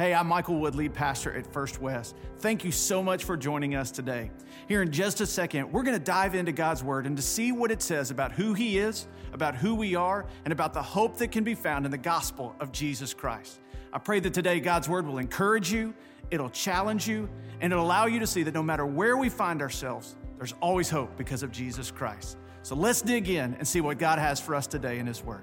Hey, I'm Michael Wood, lead pastor at First West. Thank you so much for joining us today. Here in just a second, we're going to dive into God's Word and to see what it says about who He is, about who we are, and about the hope that can be found in the gospel of Jesus Christ. I pray that today God's Word will encourage you, it'll challenge you, and it'll allow you to see that no matter where we find ourselves, there's always hope because of Jesus Christ. So let's dig in and see what God has for us today in His Word.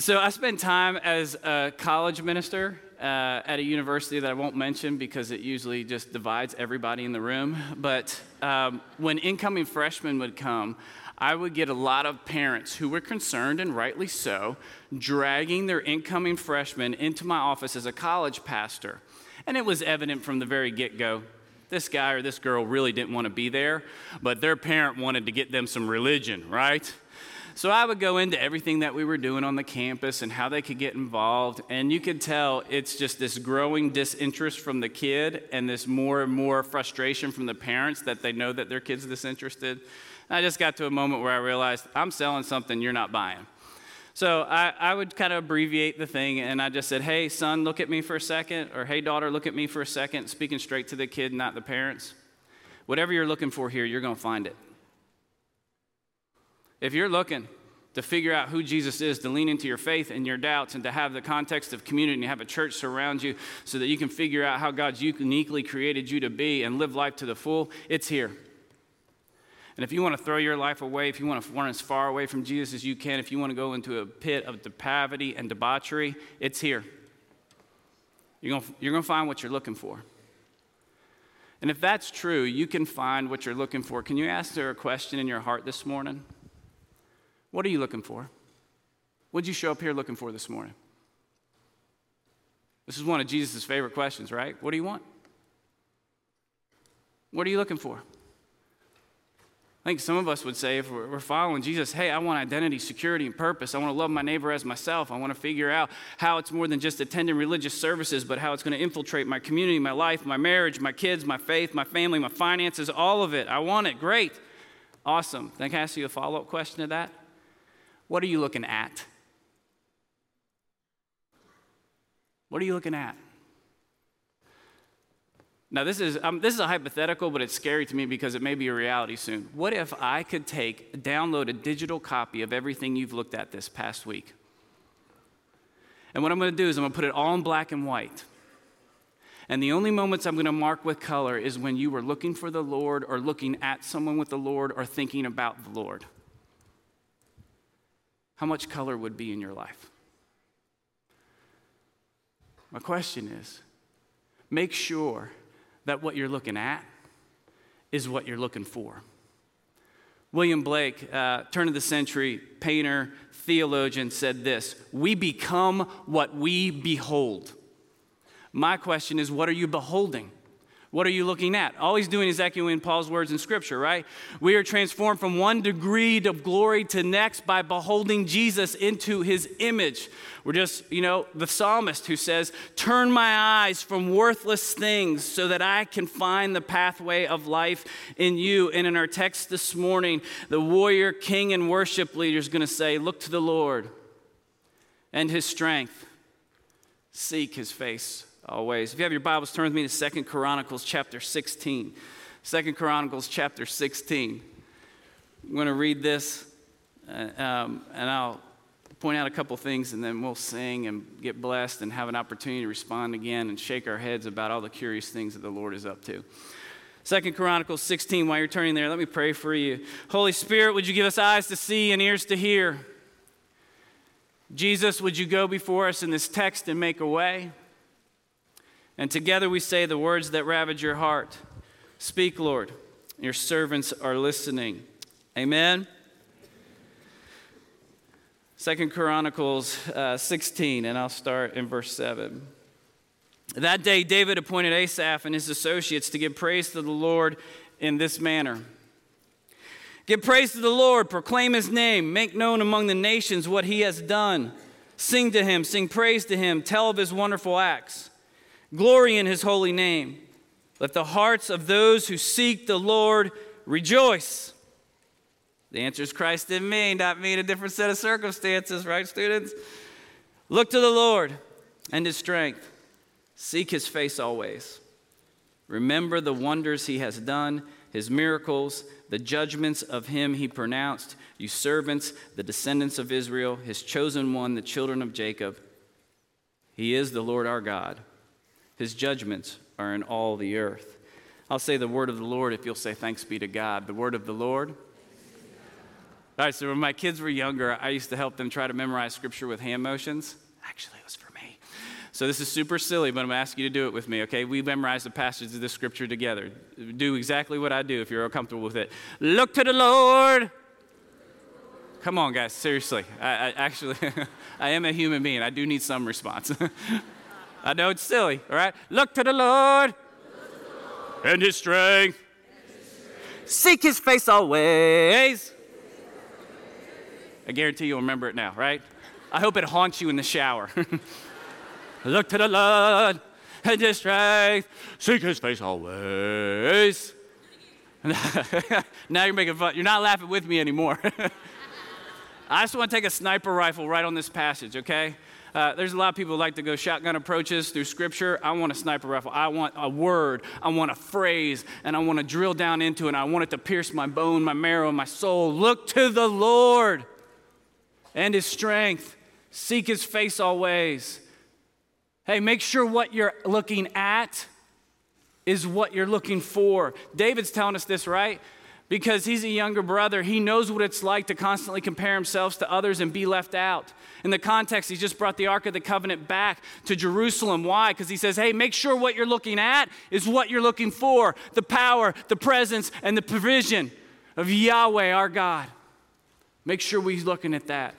So I spent time as a college minister uh, at a university that I won't mention because it usually just divides everybody in the room. But um, when incoming freshmen would come, I would get a lot of parents who were concerned, and rightly so, dragging their incoming freshmen into my office as a college pastor. And it was evident from the very get go this guy or this girl really didn't want to be there, but their parent wanted to get them some religion, right? So I would go into everything that we were doing on the campus and how they could get involved. And you could tell it's just this growing disinterest from the kid and this more and more frustration from the parents that they know that their kid's disinterested. I just got to a moment where I realized I'm selling something you're not buying. So I, I, would kind of abbreviate the thing, and I just said, Hey, son, look at me for a second, or Hey, daughter, look at me for a second, speaking straight to the kid, not the parents. Whatever you're looking for here, you're going to find it. If you're looking to figure out who Jesus is, to lean into your faith and your doubts, and to have the context of community and have a church surround you so that you can figure out how God's uniquely created you to be and live life to the full, it's here. And if you want to throw your life away, if you want to run as far away from Jesus as you can, if you want to go into a pit of depravity and debauchery, it's here. You're going, you're to find what you're looking for. And if that's true, you can find what you're looking for. Can you ask her a question in your heart this morning? What are you looking for? What did you show up here looking for this morning? This is one of Jesus' favorite questions, right? What do you want? What are you looking for? I think some of us would say, if we're following Jesus, hey, I want identity, security, and purpose. I want to love my neighbor as myself. I want to figure out how it's more than just attending religious services, but how it's going to infiltrate my community, my life, my marriage, my kids, my faith, my family, my finances, all of it. I want it. Great. Awesome. Then can I ask you a follow up question to that? What are you looking at? What are you looking at? Now, this is, um, this is a hypothetical, but it's scary to me because it may be a reality soon. What if I could take, download a digital copy of everything you've looked at this past week? And what I'm going to do is I'm going to put it all in black and white. And the only moments I'm going to mark with color is when you were looking for the Lord or looking at someone with the Lord or thinking about the Lord how much color would be in your life? My question is make sure that what you're looking at is what you're looking for. William Blake, uh, turn of the century painter, theologian, said this We become what we behold. My question is, what are you beholding? What are you looking at? All he's doing is echoing Paul's words in Scripture, right? We are transformed from one degree of glory to next by beholding Jesus into his image. We're just, you know, the psalmist who says, Turn my eyes from worthless things so that I can find the pathway of life in you. And in our text this morning, the warrior, king, and worship leader is going to say, Look to the Lord and his strength, seek his face always. If you have your Bibles, turn with me to Second Chronicles chapter 16. Second Chronicles chapter 16. I'm going to read this, uh, um, and I'll point out a couple things, and then we'll sing and get blessed and have an opportunity to respond again and shake our heads about all the curious things that the Lord is up to. Second Chronicles 16, while you're turning there, let me pray for you. Holy Spirit, would you give us eyes to see and ears to hear? Jesus, would you go before us in this text and make a way? And together we say the words that ravage your heart. Speak, Lord. Your servants are listening. Amen. Second Chronicles uh, 16, and I'll start in verse 7. That day, David appointed Asaph and his associates to give praise to the Lord in this manner Give praise to the Lord, proclaim his name, make known among the nations what he has done. Sing to him, sing praise to him, tell of his wonderful acts. Glory in his holy name. Let the hearts of those who seek the Lord rejoice. The answer is Christ in me, not me in a different set of circumstances, right, students? Look to the Lord and his strength. Seek his face always. Remember the wonders he has done, his miracles, the judgments of him he pronounced, you servants, the descendants of Israel, his chosen one, the children of Jacob. He is the Lord our God. His judgments are in all the earth. I'll say the word of the Lord if you'll say thanks be to God. The word of the Lord. All right, so when my kids were younger, I used to help them try to memorize scripture with hand motions. Actually, it was for me. So this is super silly, but I'm going to ask you to do it with me, okay? We memorize the passages of the scripture together. Do exactly what I do if you're comfortable with it. Look to the Lord. Come on, guys, seriously. I, I actually, I am a human being. I do need some response. I know it's silly, all right? Look to the Lord and his strength. Seek his face always. I guarantee you'll remember it now, right? I hope it haunts you in the shower. Look to the Lord and his strength. Seek his face always. now you're making fun. You're not laughing with me anymore. I just want to take a sniper rifle right on this passage, okay? Uh, there's a lot of people who like to go shotgun approaches through scripture. I want a sniper rifle. I want a word. I want a phrase, and I want to drill down into it. And I want it to pierce my bone, my marrow, my soul. Look to the Lord and his strength. Seek his face always. Hey, make sure what you're looking at is what you're looking for. David's telling us this, right? Because he's a younger brother. He knows what it's like to constantly compare himself to others and be left out. In the context, he just brought the Ark of the Covenant back to Jerusalem. Why? Because he says, hey, make sure what you're looking at is what you're looking for the power, the presence, and the provision of Yahweh, our God. Make sure we're looking at that.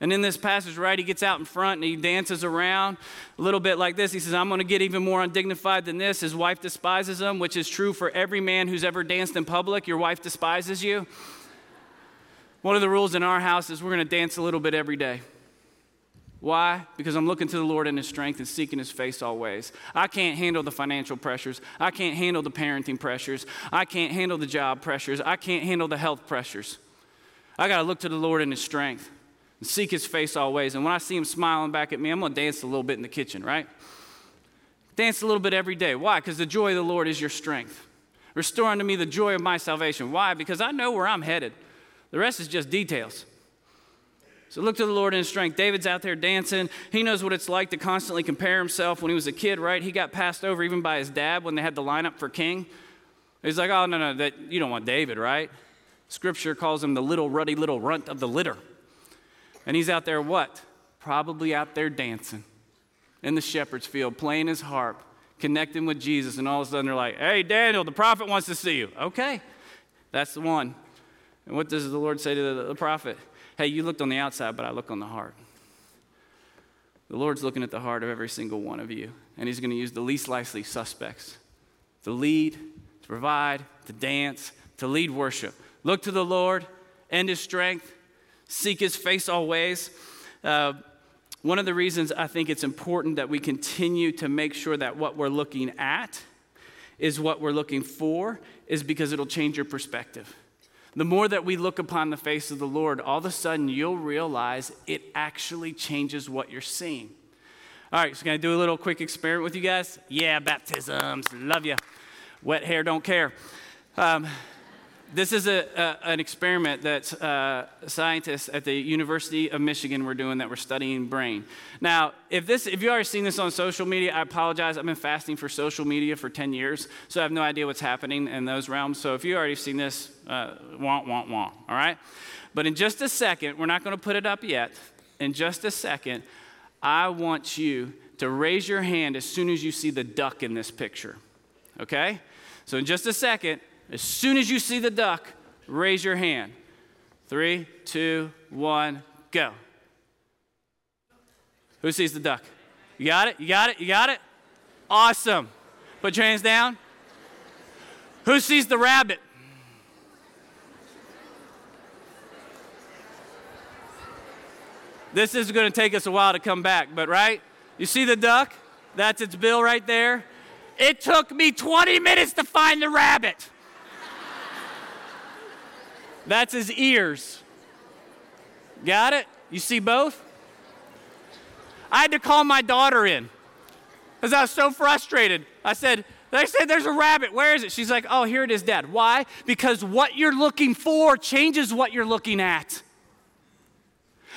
And in this passage, right, he gets out in front and he dances around a little bit like this. He says, I'm going to get even more undignified than this. His wife despises him, which is true for every man who's ever danced in public. Your wife despises you. One of the rules in our house is we're going to dance a little bit every day. Why? Because I'm looking to the Lord in His strength and seeking His face always. I can't handle the financial pressures. I can't handle the parenting pressures. I can't handle the job pressures. I can't handle the health pressures. I got to look to the Lord in His strength and seek his face always. And when I see him smiling back at me, I'm going to dance a little bit in the kitchen, right? Dance a little bit every day. Why? Because the joy of the Lord is your strength. Restore unto me the joy of my salvation. Why? Because I know where I'm headed. The rest is just details. So look to the Lord in his strength. David's out there dancing. He knows what it's like to constantly compare himself. When he was a kid, right? He got passed over even by his dad when they had the lineup for king. He's like, oh, no, no, that, you don't want David, right? Scripture calls him the little ruddy little runt of the litter. And he's out there what? Probably out there dancing in the shepherd's field, playing his harp, connecting with Jesus. And all of a sudden they're like, hey, Daniel, the prophet wants to see you. Okay, that's the one. And what does the Lord say to the, prophet? Hey, you looked on the outside, but I look on the heart. The Lord's looking at the heart of every single one of you, and He's going to use the least likely suspects to lead, to provide, to dance, to lead worship. Look to the Lord and His strength seek his face always. Uh, one of the reasons I think it's important that we continue to make sure that what we're looking at is what we're looking for is because it'll change your perspective. The more that we look upon the face of the Lord, all of a sudden you'll realize it actually changes what you're seeing. All right, so I do a little quick experiment with you guys? Yeah, baptisms. Love you. Wet hair, don't care. Um, this is a, a, an experiment that uh, scientists at the University of Michigan were doing that were studying brain. Now, if this, if you already seen this on social media, I apologize. I've been fasting for social media for 10 years, so I have no idea what's happening in those realms. So if you already seen this, uh, wah, wah, wah, all right? But in just a second, we're not going to put it up yet. In just a second, I want you to raise your hand as soon as you see the duck in this picture, okay? So in just a second, as soon as you see the duck, raise your hand. Three, two, one, go. Who sees the duck? You got it? You got it? You got it? Awesome. Put your hands down. Who sees the rabbit? This is going to take us a while to come back, but right? You see the duck? That's its bill right there. It took me 20 minutes to find the rabbit. That's his ears. Got it? You see both? I had to call my daughter in because I was so frustrated. I said, they said there's a rabbit. Where is it? She's like, oh, here it is, Dad. Why? Because what you're looking for changes what you're looking at.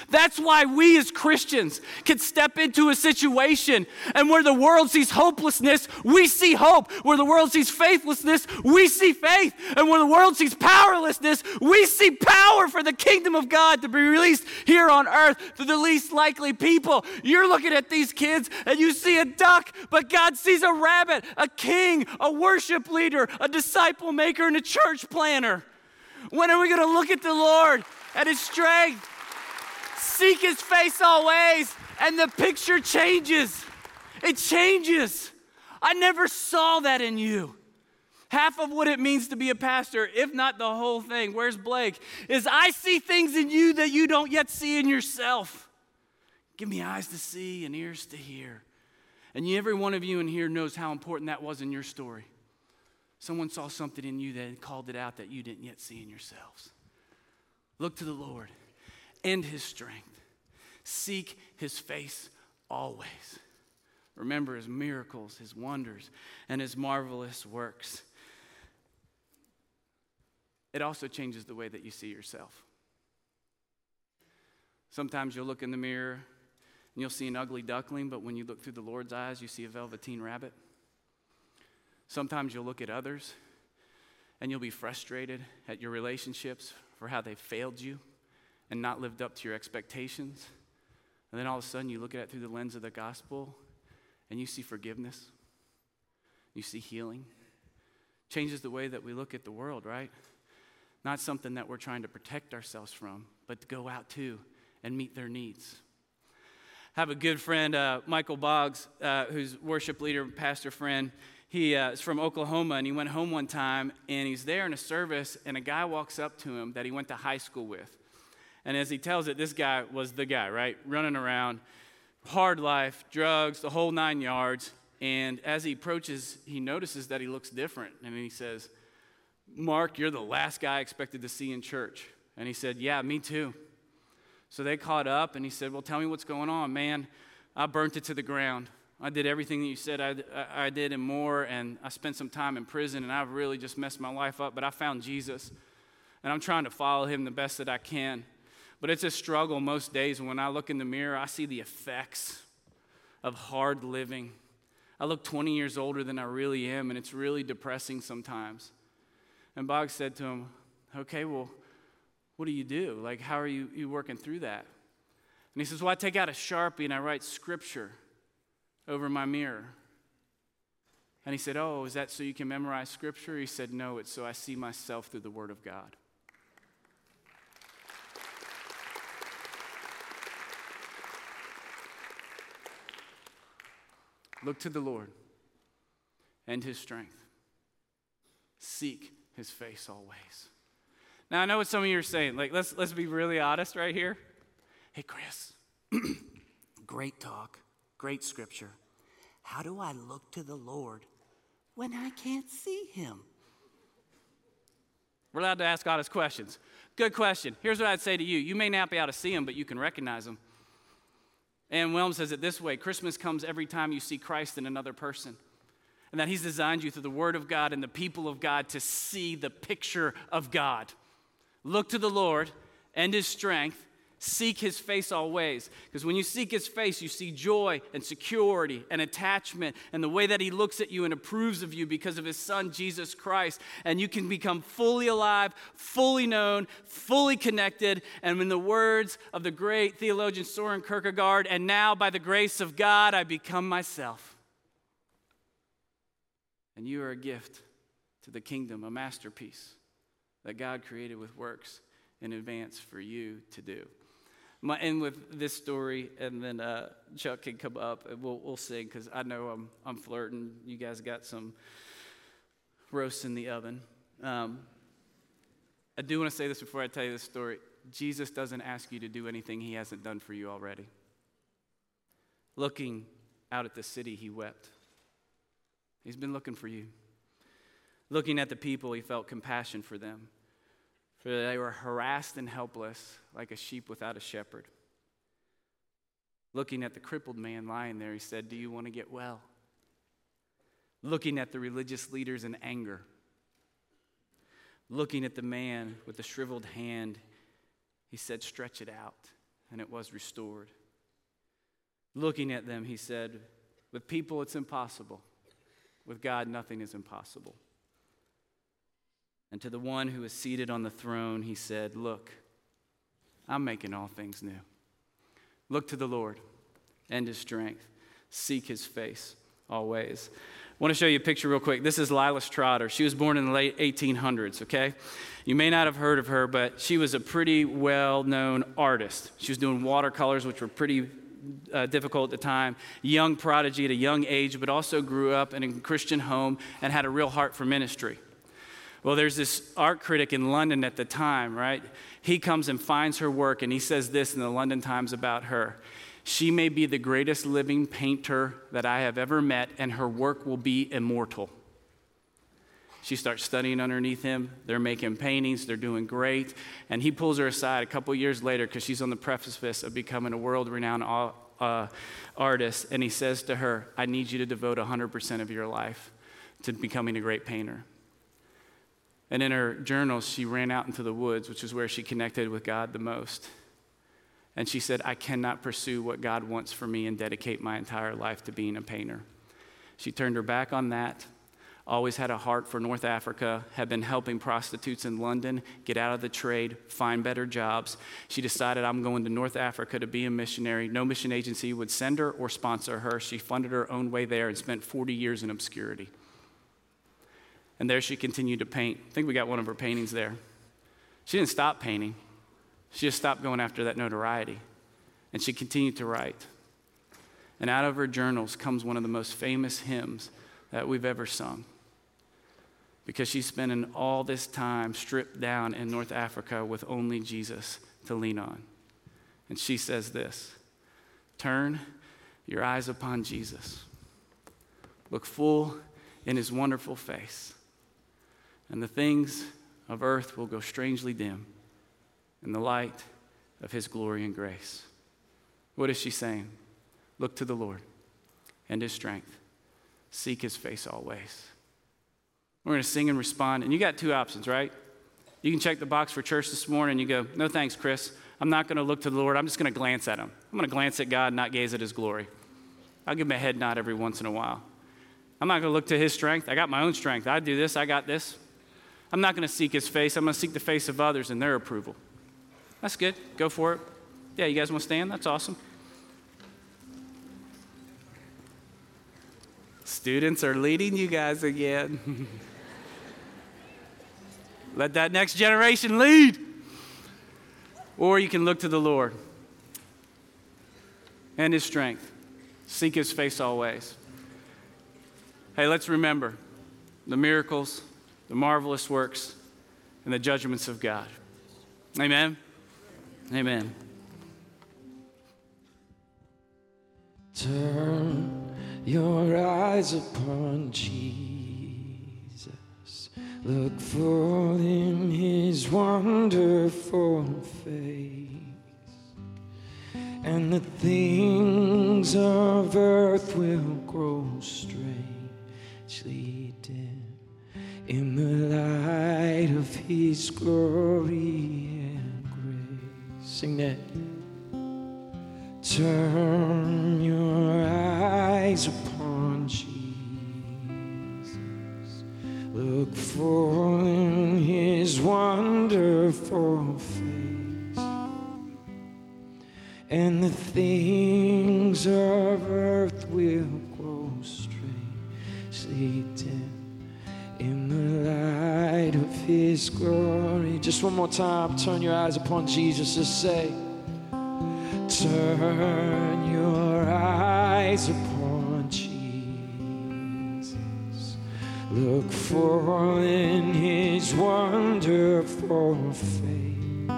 That's why we as Christians can step into a situation and where the world sees hopelessness, we see hope. Where the world sees faithlessness, we see faith. And where the world sees powerlessness, we see power for the kingdom of God to be released here on earth to the least likely people. You're looking at these kids and you see a duck, but God sees a rabbit, a king, a worship leader, a disciple maker, and a church planner. When are we going to look at the Lord at his strength? Seek his face always, and the picture changes. It changes. I never saw that in you. Half of what it means to be a pastor, if not the whole thing, where's Blake? Is I see things in you that you don't yet see in yourself. Give me eyes to see and ears to hear. And every one of you in here knows how important that was in your story. Someone saw something in you that called it out that you didn't yet see in yourselves. Look to the Lord and his strength. Seek his face always. Remember his miracles, his wonders, and his marvelous works. It also changes the way that you see yourself. Sometimes you'll look in the mirror and you'll see an ugly duckling, but when you look through the Lord's eyes, you see a velveteen rabbit. Sometimes you'll look at others and you'll be frustrated at your relationships for how they failed you and not lived up to your expectations. And then all of a sudden you look at it through the lens of the gospel and you see forgiveness, you see healing. Changes the way that we look at the world, right? Not something that we're trying to protect ourselves from, but to go out to and meet their needs. Have a good friend, uh, Michael Boggs, uh, who's worship leader, pastor friend. He uh, is from Oklahoma, and he went home one time, and he's there in a service, and a guy walks up to him that he went to high school with. And as he tells it, this guy was the guy, right? Running around, hard life, drugs, the whole nine yards. And as he approaches, he notices that he looks different. And he says, Mark, you're the last guy I expected to see in church. And he said, Yeah, me too. So they caught up, and he said, Well, tell me what's going on, man. I burnt it to the ground. I did everything that you said I, I, did and more, and I spent some time in prison, and I've really just messed my life up. But I found Jesus, and I'm trying to follow him the best that I can. But it's a struggle most days. When I look in the mirror, I see the effects of hard living. I look 20 years older than I really am, and it's really depressing sometimes. And Boggs said to him, Okay, well, what do you do? Like, how are you, you working through that? And he says, Well, I take out a Sharpie and I write scripture over my mirror. And he said, Oh, is that so you can memorize scripture? He said, No, it's so I see myself through the Word of God. Look to the Lord and his strength. Seek his face always. Now, I know what some of you are saying. Like, let's, let's be really honest right here. Hey, Chris, great talk, great scripture. How do I look to the Lord when I can't see him? We're allowed to ask honest questions. Good question. Here's what I'd say to you you may not be able to see him, but you can recognize him. Anne Wilm says it this way Christmas comes every time you see Christ in another person. And that He's designed you through the Word of God and the people of God to see the picture of God. Look to the Lord and His strength Seek his face always. Because when you seek his face, you see joy and security and attachment and the way that he looks at you and approves of you because of his son, Jesus Christ. And you can become fully alive, fully known, fully connected. And in the words of the great theologian Soren Kierkegaard, and now by the grace of God, I become myself. And you are a gift to the kingdom, a masterpiece that God created with works in advance for you to do. To end with this story, and then uh, Chuck can come up and we'll, we'll sing because I know I'm, I'm flirting. You guys got some roast in the oven. Um, I do want to say this before I tell you this story. Jesus doesn't ask you to do anything he hasn't done for you already. Looking out at the city, he wept. He's been looking for you. Looking at the people, he felt compassion for them for they were harassed and helpless like a sheep without a shepherd. Looking at the crippled man lying there, he said, Do you want to get well? Looking at the religious leaders in anger. Looking at the man with the shriveled hand, he said, Stretch it out. And it was restored. Looking at them, he said, With people, it's impossible. With God, nothing is impossible. And to the one who is seated on the throne, he said, Look, I'm making all things new. Look to the Lord and his strength. Seek his face always. I want to show you a picture real quick. This is Lilias Trotter. She was born in the late 1800s, okay? You may not have heard of her, but she was a pretty well known artist. She was doing watercolors, which were pretty uh, difficult at the time. Young prodigy at a young age, but also grew up in a Christian home and had a real heart for ministry. Well, there's this art critic in London at the time, right? He comes and finds her work, and he says this in the London Times about her. She may be the greatest living painter that I have ever met, and her work will be immortal. She starts studying underneath him. They're making paintings. They're doing great. And he pulls her aside a couple years later because she's on the precipice of becoming a world renowned uh, artist. And he says to her, I need you to devote 100% of your life to becoming a great painter. And in her journals, she ran out into the woods, which is where she connected with God the most. And she said, I cannot pursue what God wants for me and dedicate my entire life to being a painter. She turned her back on that, always had a heart for North Africa, had been helping prostitutes in London get out of the trade, find better jobs. She decided, I'm going to North Africa to be a missionary. No mission agency would send her or sponsor her. She funded her own way there and spent 40 years in obscurity. And there she continued to paint. I think we got one of her paintings there. She didn't stop painting, she just stopped going after that notoriety. And she continued to write. And out of her journals comes one of the most famous hymns that we've ever sung. Because she's spending all this time stripped down in North Africa with only Jesus to lean on. And she says this Turn your eyes upon Jesus, look full in his wonderful face and the things of earth will go strangely dim in the light of his glory and grace. What is she saying? Look to the Lord and his strength. Seek his face always. We're going to sing and respond. And you got two options, right? You can check the box for church this morning and you go, No thanks, Chris. I'm not going to look to the Lord. I'm just going to glance at him. I'm going to glance at God, not gaze at his glory. I'll give him a head nod every once in a while. I'm not going to look to his strength. I got my own strength. I do this, I got this. I'm not going to seek his face. I'm going to seek the face of others and their approval. That's good. Go for it. Yeah, you guys want to stand? That's awesome. Students are leading you guys again. Let that next generation lead. Or you can look to the Lord and his strength. Seek his face always. Hey, let's remember the miracles, the marvelous works, and the judgments of God. Amen. Amen. Turn your eyes upon Jesus. Look full in his wonderful face. And the things of earth will grow strangely in the light of his glory and grace. Sing that. Turn your eyes upon Jesus. Look full in his wonderful face. And the things Just one more time, turn your eyes upon Jesus and say, Turn your eyes upon Jesus. Look full in his wonderful face.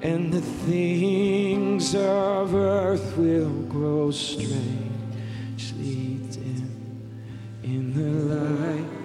And the things of earth will grow strangely dim in the light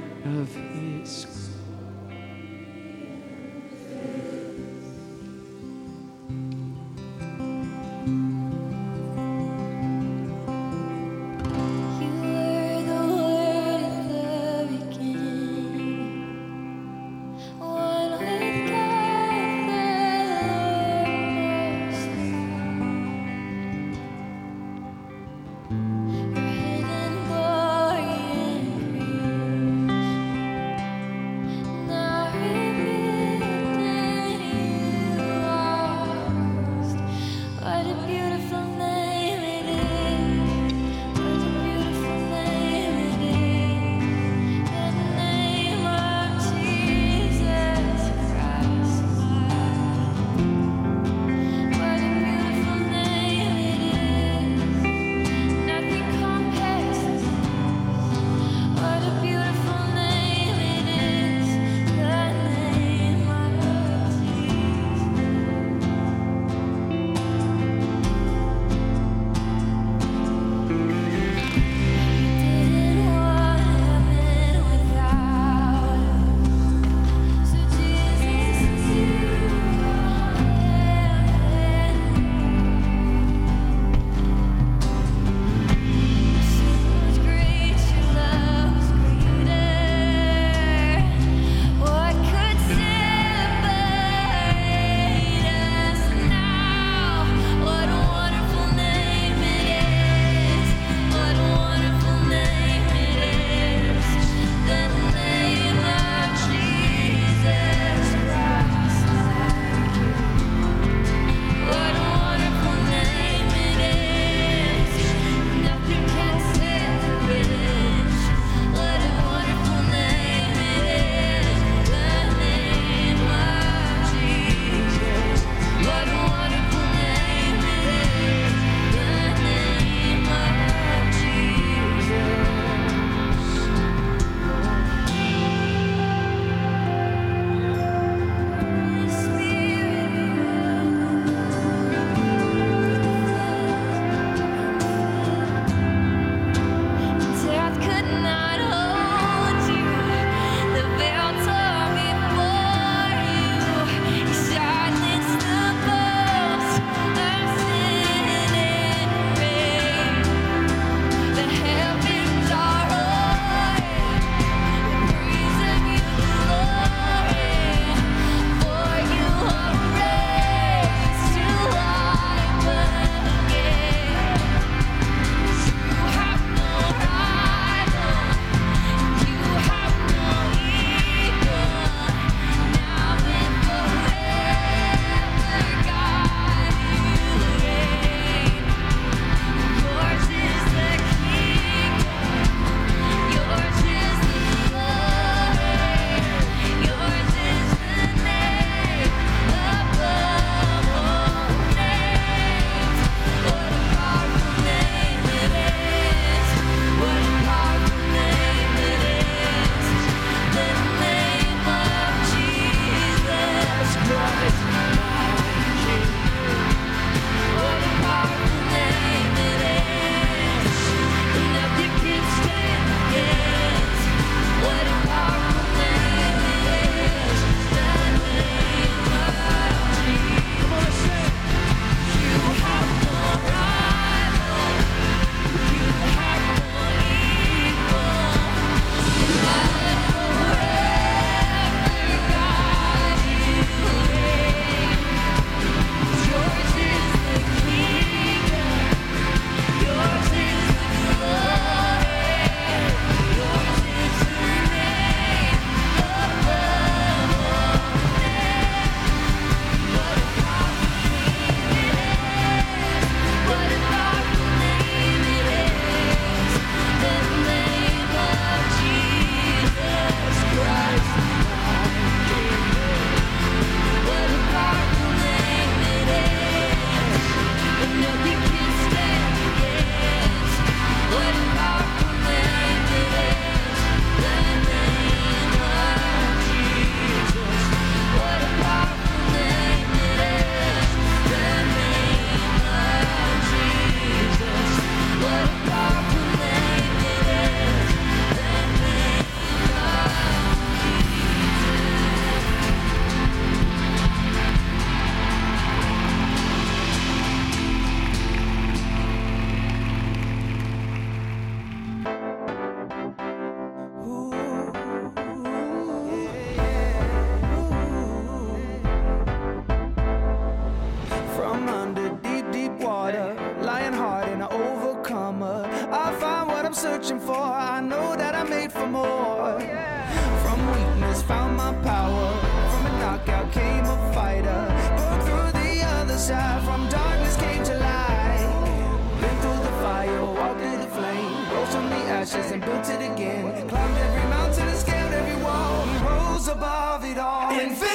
it all. Invincible.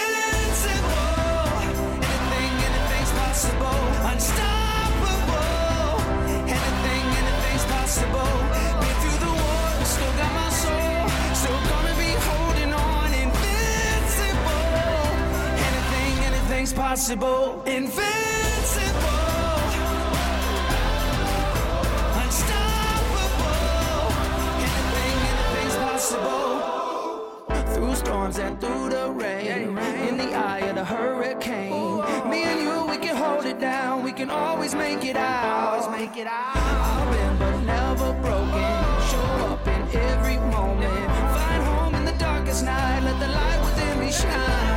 Anything, anything's possible. Unstoppable. Anything, anything's possible. Been through the war, still got my soul. Still gonna be holding on. Invincible. Anything, anything's possible. Invincible. Storms and through the rain, in the eye of the hurricane. Me and you, we can hold it down. We can always make it out. Make it out. I've been but never broken. Show up in every moment. Find home in the darkest night. Let the light within me shine.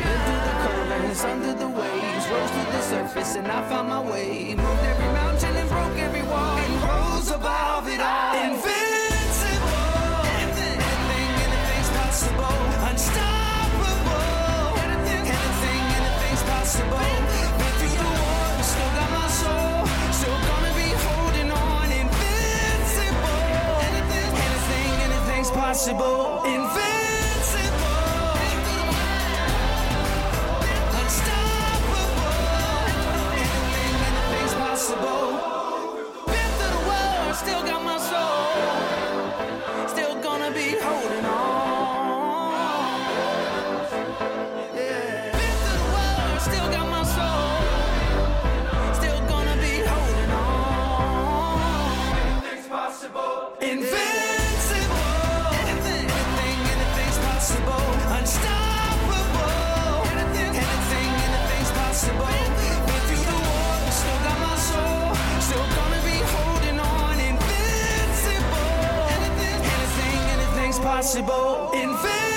Through the currents, under the waves, rose to the surface, and I found my way. Moved every mountain and broke every wall, anything's possible.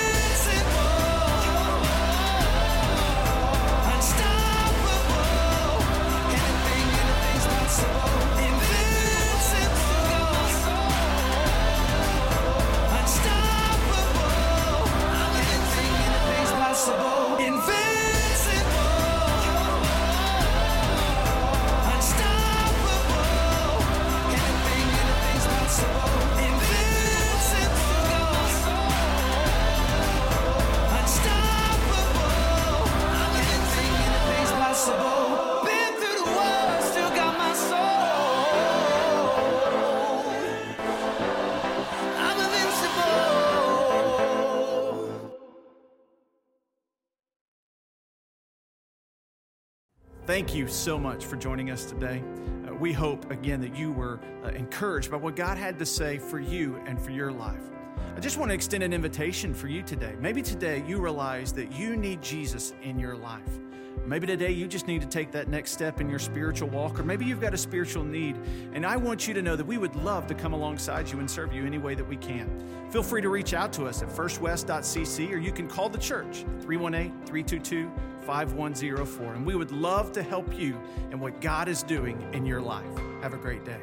Thank you so much for joining us today. Uh, we hope, again, that you were uh, encouraged by what God had to say for you and for your life. I just want to extend an invitation for you today. Maybe today you realize that you need Jesus in your life. Maybe today you just need to take that next step in your spiritual walk, or maybe you've got a spiritual need. And I want you to know that we would love to come alongside you and serve you any way that we can. Feel free to reach out to us at firstwest.cc, or you can call the church 318 322 5104. And we would love to help you in what God is doing in your life. Have a great day.